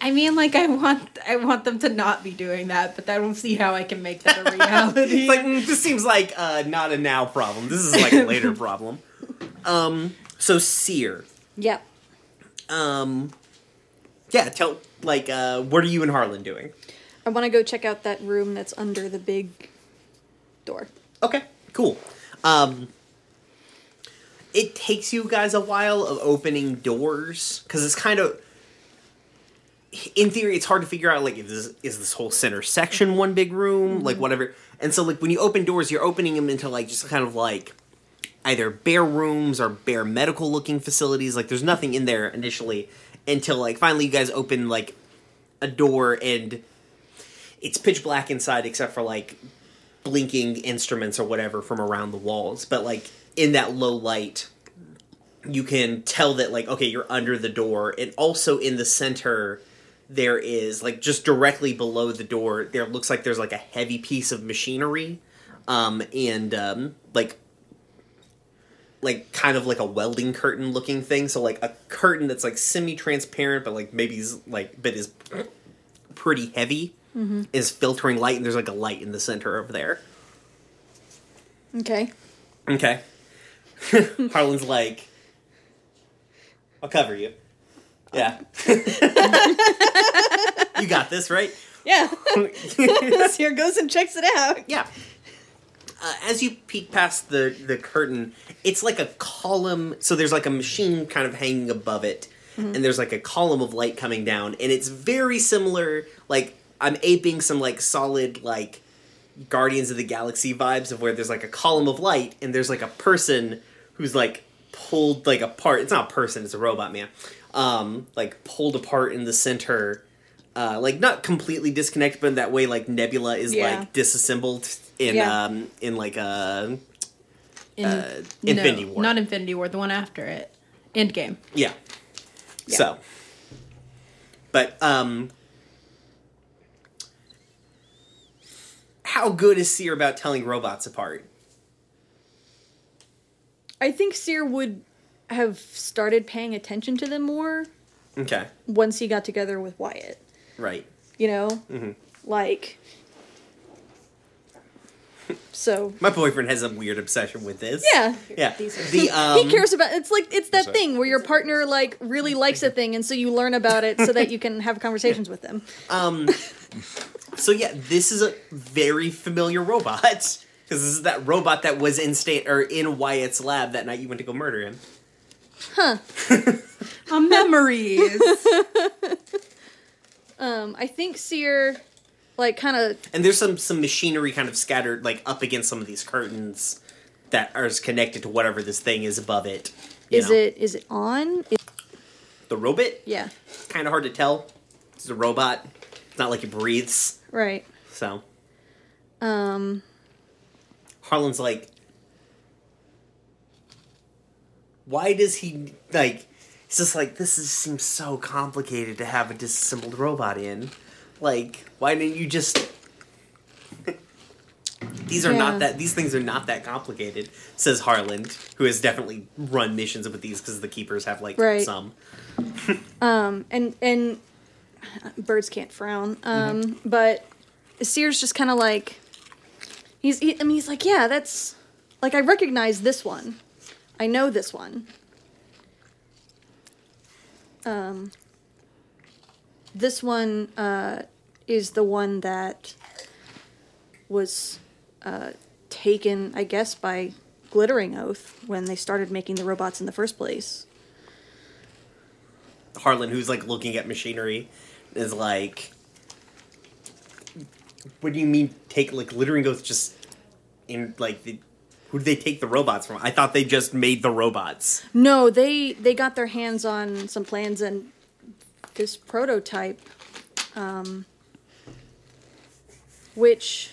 I mean, like I want I want them to not be doing that, but I don't see how I can make that a reality. It's like mm, this seems like uh, not a now problem. This is like a later problem. Um, so Seer, Yep. um, yeah, tell like uh, what are you and Harlan doing? I want to go check out that room that's under the big door. Okay, cool. Um, it takes you guys a while of opening doors because it's kind of, in theory, it's hard to figure out like is this is this whole center section one big room, like whatever. And so, like when you open doors, you're opening them into like just kind of like either bare rooms or bare medical looking facilities. Like there's nothing in there initially until like finally you guys open like a door and it's pitch black inside except for like blinking instruments or whatever from around the walls. But like in that low light you can tell that like okay you're under the door. And also in the center there is like just directly below the door there looks like there's like a heavy piece of machinery. Um and um like like kind of like a welding curtain looking thing so like a curtain that's like semi transparent but like maybe is like but is pretty heavy mm-hmm. is filtering light and there's like a light in the center over there Okay. Okay. Harlan's like, I'll cover you. Yeah. you got this, right? Yeah. Here goes and checks it out. Yeah. Uh, as you peek past the, the curtain, it's like a column. So there's like a machine kind of hanging above it, and there's like a column of light coming down, and it's very similar. Like I'm aping some like solid like Guardians of the Galaxy vibes of where there's like a column of light, and there's like a person who's like pulled like apart. It's not a person; it's a robot man. Um, like pulled apart in the center. Uh, like not completely disconnected, but in that way, like Nebula is Yeah. like disassembled in Yeah. um in like a In, uh, Infinity War. not Infinity War, the one after it, Endgame. yeah. Yeah. So, but um, how good is Seer about telling robots apart? I think Seer would have started paying attention to them more Okay, once he got together with Wyatt. right. You know? Mm-hmm. Like. So. My boyfriend has a weird obsession with this. Yeah. yeah. The um, he cares about it's like it's that that? thing where your partner like really likes a thing and so you learn about it so that you can have conversations with them. Um, so yeah, this is a very familiar robot because this is that robot that was in state or in Wyatt's lab that night you went to go murder him. Uh, memories. Um, I think Seer, like, kind of And there's some some machinery kind of scattered like up against some of these curtains that are connected to whatever this thing is above it. you is know. it is it on? Is, the robot? yeah, Kind of hard to tell. It's a robot. It's not like it breathes. right. So Um, Harlan's like, why does he like? It's just like this is, seems so complicated to have a disassembled robot in. Like, why didn't you just? these are Yeah. not that. These things are not that complicated," says Harlan, who has definitely run missions with these because the keepers have like Right. some. um, and and birds can't frown. Um, but Seer's just kind of like he's. He, I mean, he's like, yeah, that's like I recognize this one. I know this one. Um, this one uh, is the one that was uh, taken, I guess, by Glittering Oath when they started making the robots in the first place. Harlan, who's like looking at machinery, is like, "What do you mean take like glittering Oath just in like the, who did they take the robots from? I thought they just made the robots. No, they they got their hands on some plans and this prototype, um, which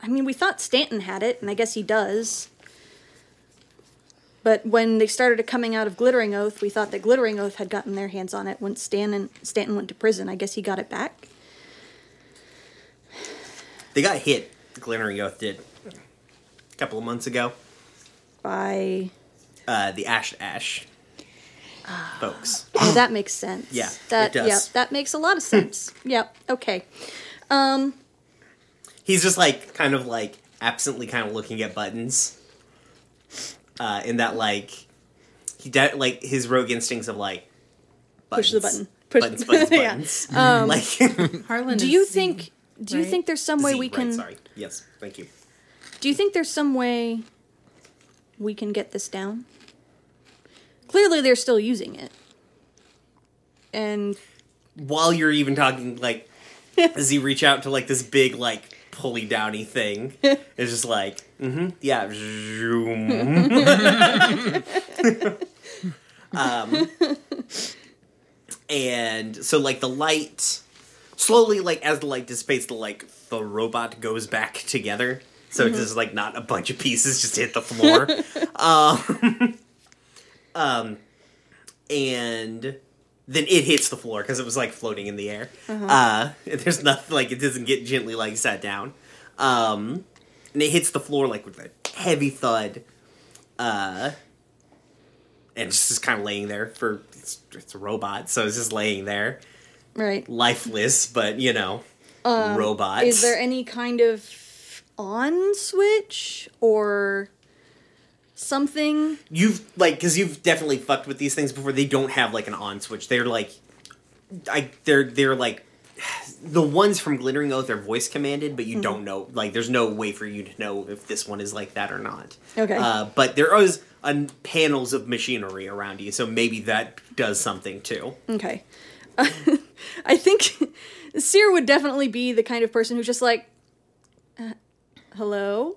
I mean, we thought Stanton had it, and I guess he does. But when they started coming out of Glittering Oath, we thought that Glittering Oath had gotten their hands on it. When Stanton Stanton went to prison, I guess he got it back. They got hit. Glittering Oath did a couple of months ago. By Uh, the Ash Ash folks. Oh, that makes sense. Yeah, that it does. yeah, that makes a lot of sense. yep. Okay. Um, He's just like kind of like absently kind of looking at buttons. Uh, in that like he de- like his rogue instincts of like Push the button. Push- buttons, buttons, Yeah. buttons. like Harlan. do is you Z, think? Do you right? think there's some way Z, we right, can? sorry. Yes, thank you. Do you think there's some way we can get this down? Clearly, they're still using it, and While you're even talking, like, as you reach out to like this big like pulley downy thing, it's just like, mm-hmm, yeah, zoom. um, and so like the light slowly, like as the light dissipates, the like the robot goes back together. So it's just like not a bunch of pieces just hit the floor. um, um, and then it hits the floor because it was like floating in the air. uh there's nothing like it doesn't get gently like sat down. Um, and it hits the floor like with a heavy thud. Uh, and it's just kind of laying there for it's, it's a robot, so it's just laying there, right. lifeless, but you know, robot. Is there any kind of on switch or something? you've like because you've definitely fucked with these things before. They don't have like an on switch. They're like, I they're they're like the ones from Glittering Oath are voice commanded, but you don't know. Like, there's no way for you to know if this one is like that or not. Okay. Uh, but there is uh, panels of machinery around you, so maybe that does something too. Okay. I think Seer would definitely be the kind of person who's just like, uh, hello?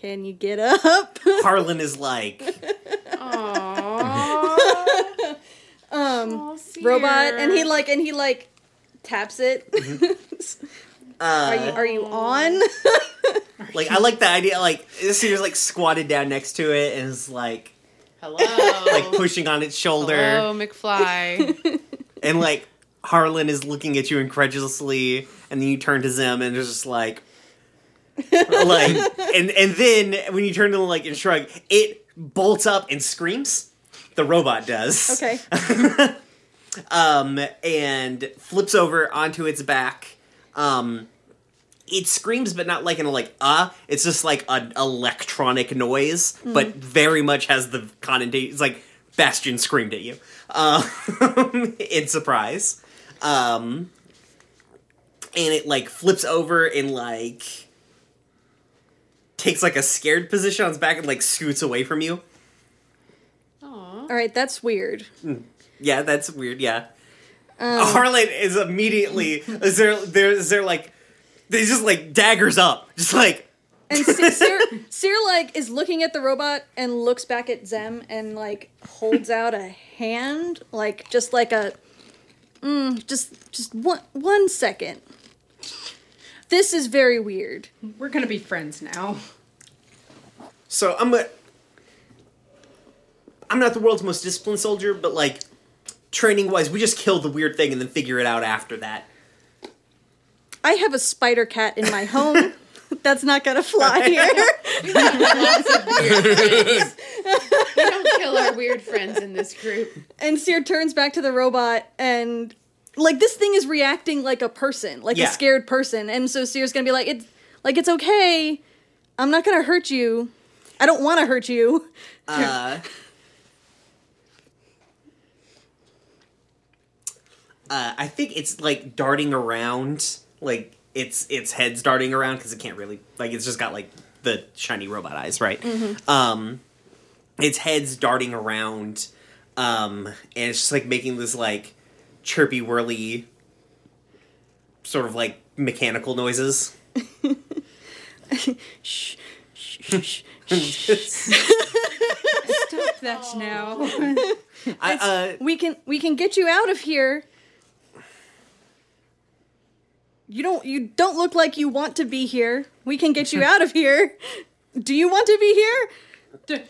Can you get up? Harlan is like, Aww. um, Robot. And he like, and he like taps it. are you, uh, are you on? like I like the idea. Like this is like squatted down next to it and is like Hello. like pushing on its shoulder. Hello, McFly. and like Harlan is looking at you incredulously, and then you turn to Zim and it's just like, like, and and then when you turn to like and shrug, it bolts up and screams. The robot does. okay. Um, and flips over onto its back. Um, it screams, but not like in a like uh. It's just like an electronic noise, but very much has the connotation. It's like Bastion screamed at you, uh, in surprise. Um, and it like flips over and like takes like a scared position on its back and like scoots away from you. Aw. All right, that's weird. Yeah, that's weird. Yeah, Harlan is immediately is there there is there like they just like daggers up, just like And Se- Seer, Seer like is looking at the robot and looks back at Zem and like holds out a hand, like just like a, mm, just just one one second. This is very weird. We're gonna be friends now. so. I'm a I'm not the world's most disciplined soldier, but like training wise, we just kill the weird thing and then figure it out after that. I have a spider cat in my home. That's not gonna fly here. We don't kill our weird friends in this group. And Seer turns back to the robot and like this thing is reacting like a person, like Yeah. a scared person. And so Seer's gonna be like, it's like it's okay. I'm not gonna hurt you. I don't wanna hurt you. Uh, uh, I think it's like darting around, like its its head's darting around because it can't really like it's just got like the shiny robot eyes, right? Um, its head's darting around, um, and it's just like making this like chirpy whirly, sort of like mechanical noises. Shh, shh, shh. Stop that now. I, uh, we can we can get you out of here. You don't you don't look like you want to be here. We can get you out of here. Do you want to be here?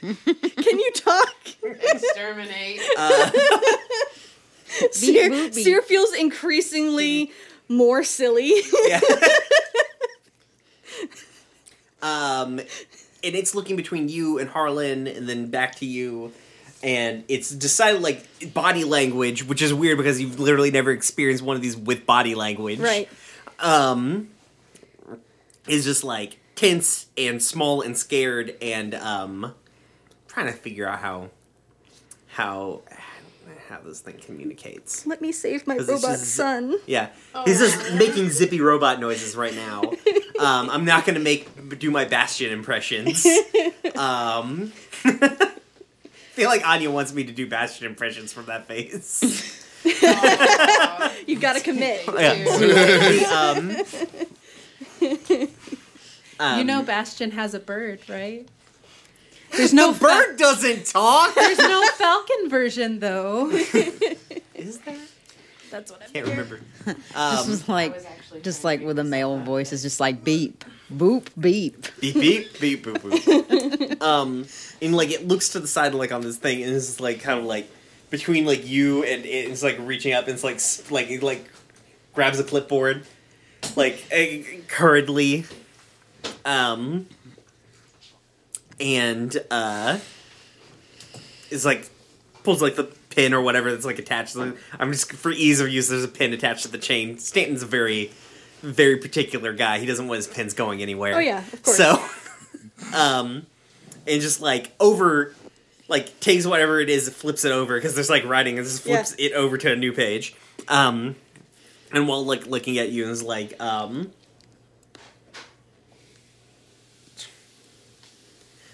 Can you talk? Exterminate. Seer. Seer feels increasingly more silly. Yeah. um, and it's looking between you and Harlan, and then back to you, and it's decided like body language, which is weird because you've literally never experienced one of these with body language. Right. Um, is just like tense and small and scared and um, trying to figure out how how how this thing communicates. Let me save my robot just- son. Yeah, he's just making zippy robot noises right now. Um, I'm not gonna make do my Bastion impressions. Um, feel like Anya wants me to do Bastion impressions from that face. You've gotta commit. Yeah. Dude. The, um, um, you know, Bastion has a bird, right? There's no the bird doesn't talk. There's no Falcon version though. Is there? That's what I Can't remember. This Um, was like, just like with a male voice, it's just like beep, boop, beep. beep beep beep boop boop. um, and like it looks to the side like on this thing, and it's like kind of like between like you and it's like reaching up, and it's like s- like it like grabs a clipboard, like eh, hurriedly, um, and uh, is like pulls like the pin or whatever that's like attached. to the- I'm just for ease of use. There's a pin attached to the chain. Stanton's a very very particular guy. He doesn't want his pins going anywhere. Oh, yeah, of course. So, um, and just like over, like takes whatever it is, flips it over because there's like writing, and just flips it over to a new page. Um, and while like looking at you, and is like, um,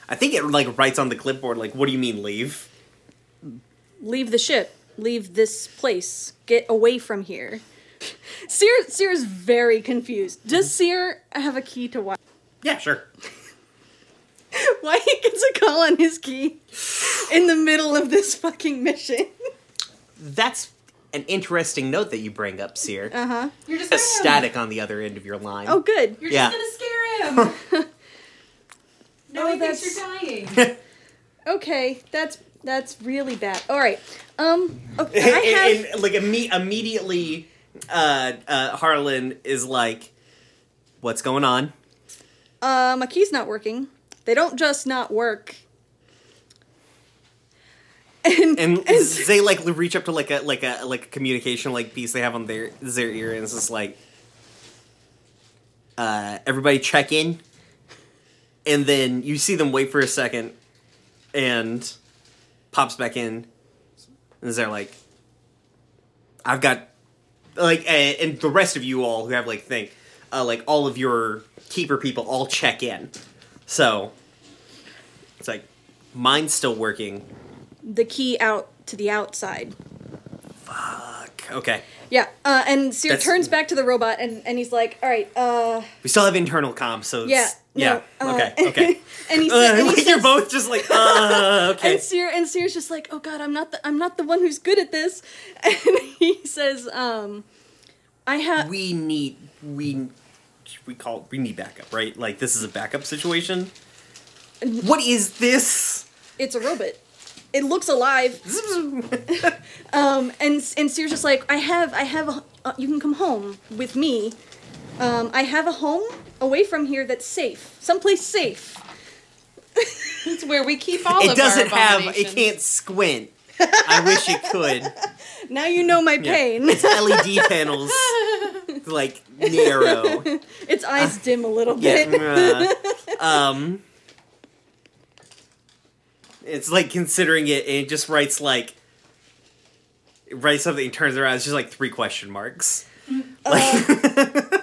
I think it like writes on the clipboard like, "What do you mean leave?" Leave the ship. Leave this place. Get away from here. Seer Seer's very confused. Does Seer have a key to why Yeah, sure. why he gets a call on his key in the middle of this fucking mission? That's an interesting note that you bring up, Seer. Uh huh. You're just A scaring him. static on the other end of your line. Oh, good. You're Yeah. just gonna scare him. no, Oh, that's- you're dying. Okay, that's that's really bad. All right. Um. Okay, I have. and, and, like imme- immediately uh uh harlan is like what's going on Uh, my key's not working. They don't just not work. And, and they like reach up to like a like a like a communication like piece they have on their their ear and it's just like uh everybody check in and then you see them wait for a second and pops back in and they're like i've got like and the rest of you all who have like think uh, like all of your keeper people all check in. So it's like mine's still working. The key out to the outside. fuck okay Yeah. Uh, and Seer That's- turns back to the robot and, and he's like, "All right. Uh, we still have internal comms so it's- yeah. yeah no, uh," okay okay and he, uh, and he like you're both just like uh okay And Seer and Seer's just like, oh god, I'm not the I'm not the one who's good at this. And he says, um, I have we need we we call we need backup right like this is a backup situation what is this it's a robot. It looks alive. Um, and and Seer's just like, I have I have a, uh, you can come home with me. Um, I have a home away from here that's safe, someplace safe. It's where we keep all of these. it of doesn't our have it can't squint i wish it could Now you know my Yeah. pain. its led panels like narrow its eyes dim a little Yeah. bit. uh, um. It's like considering it, and it just writes like. It writes something, and turns around. It's just like three question marks. Mm, like, uh,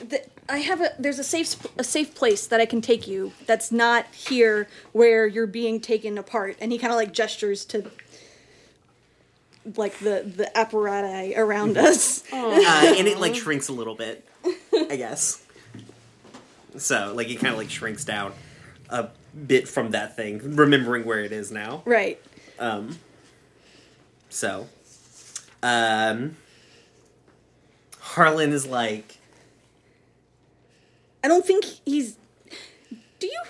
Th- I have a there's a safe a safe place that I can take you that's not here where you're being taken apart and he kind of like gestures to like the the apparatus around mm-hmm. us. uh, and it like shrinks a little bit, I guess. So like it kind of like shrinks down a bit from that thing, remembering where it is now. Right. Um. So, um, Harlan is like. I don't think he's Do you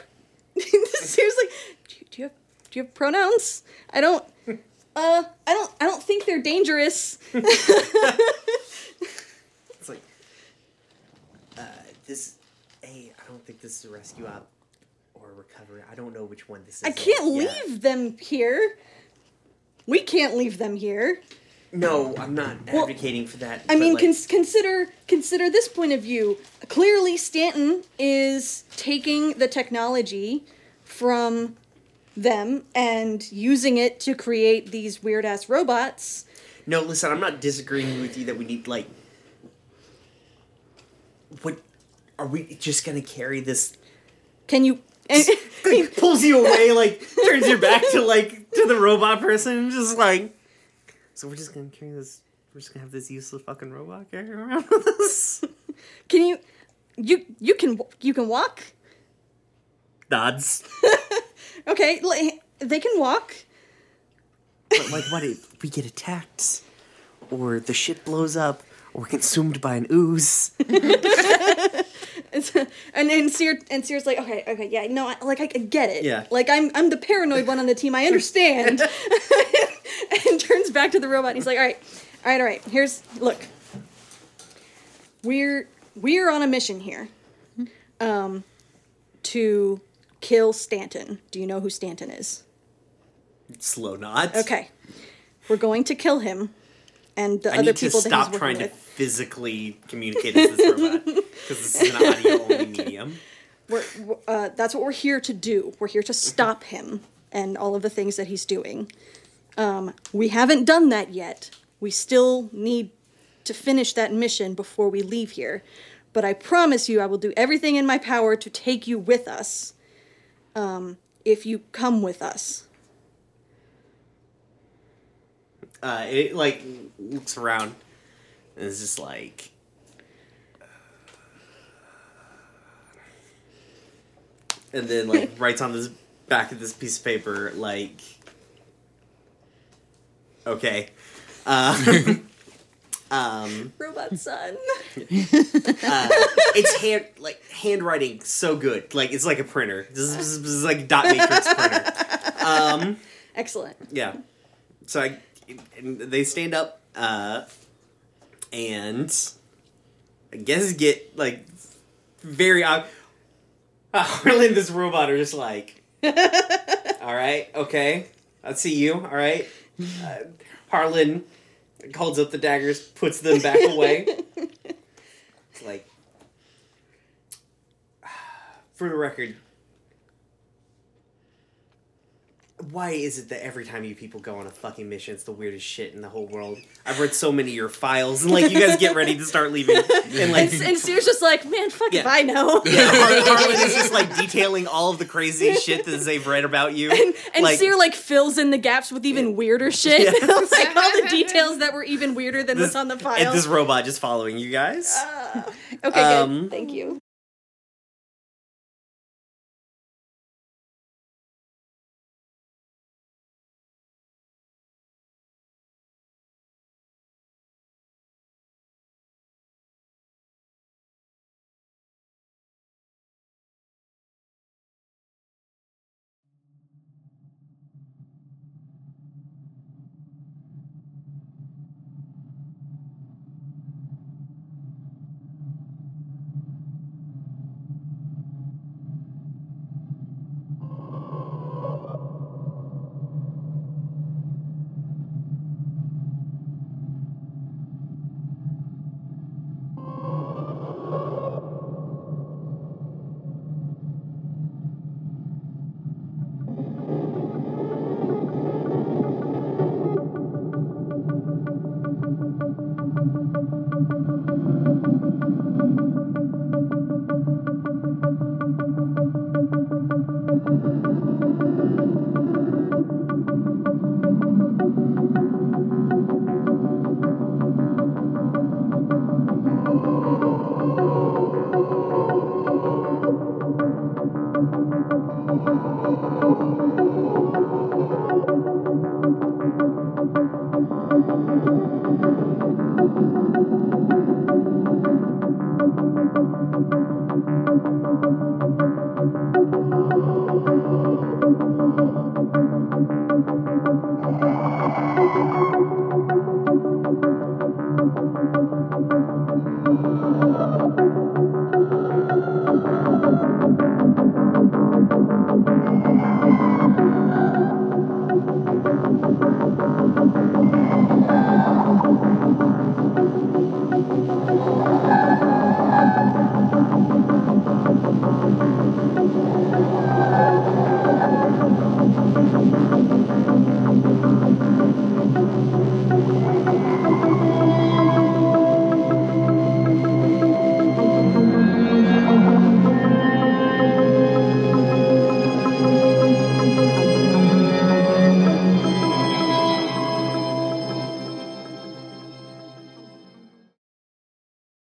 Seriously, do you, do you have do you have pronouns? I don't uh I don't I don't think they're dangerous. It's like, uh, this. A, I don't think this is a rescue op I don't know which one this is. I can't Yeah. leave them here. we can't leave them here. No, I'm not advocating for that. I mean, like, cons- consider consider this point of view. Clearly, Stanton is taking the technology from them and using it to create these weird ass robots. no, listen, I'm not disagreeing with you that we need like. What are we just gonna carry this? Can you? Like, pulls you away, like turns your back to like to the robot person, and just like. So we're just gonna carry this. We're just gonna have this useless fucking robot carry around with us. can you? You you can you can walk. Nods. Okay, li- eh, they can walk. But like, what if we get attacked, or the ship blows up, or consumed by an ooze? It's- and and Seer and Seer's like, okay, okay, yeah, no, I, like I, I get it. Yeah. Like I'm I'm the paranoid one on the team. I understand. and turns back to the robot. and He's like, all right, all right, all right. Here's look. We're we're on a mission here, um, to kill Stanton. Do you know who Stanton is? Slow nods. Okay, we're going to kill him, and the I other need to people that stop trying to with. physically communicate as this robot because this is an audio only medium. We're, uh, that's what we're here to do. We're here to stop him and all of the things that he's doing. Um, we haven't done that yet. We still need to finish that mission before we leave here. But I promise you, I will do everything in my power to take you with us. Um, if you come with us. Uh, it like looks around and is just like. And then like writes on this back of this piece of paper like. Okay. Uh, um, Robot son. it's hand like handwriting so good like it's like a printer this is, this is like dot matrix printer um Excellent. yeah so i they stand up uh and i guess get like very uh, uh Harlan and this robot are just like all right okay. I see you all right. Uh, harlan holds up the daggers puts them back away. It's like for the record why is it that every time you people go on a fucking mission, it's the weirdest shit in the whole world? I've read so many of your files, and like you guys get ready to start leaving, and like And, and Seer's just like, man, fuck if I know. yeah, Har- Harlan is just like detailing all of the crazy shit that they've read about you. And, and like, Seer like fills in the gaps with even weirder shit, Yeah. like all the details that were even weirder than this, what's on the and this robot just following you guys. okay, um, good. Thank you.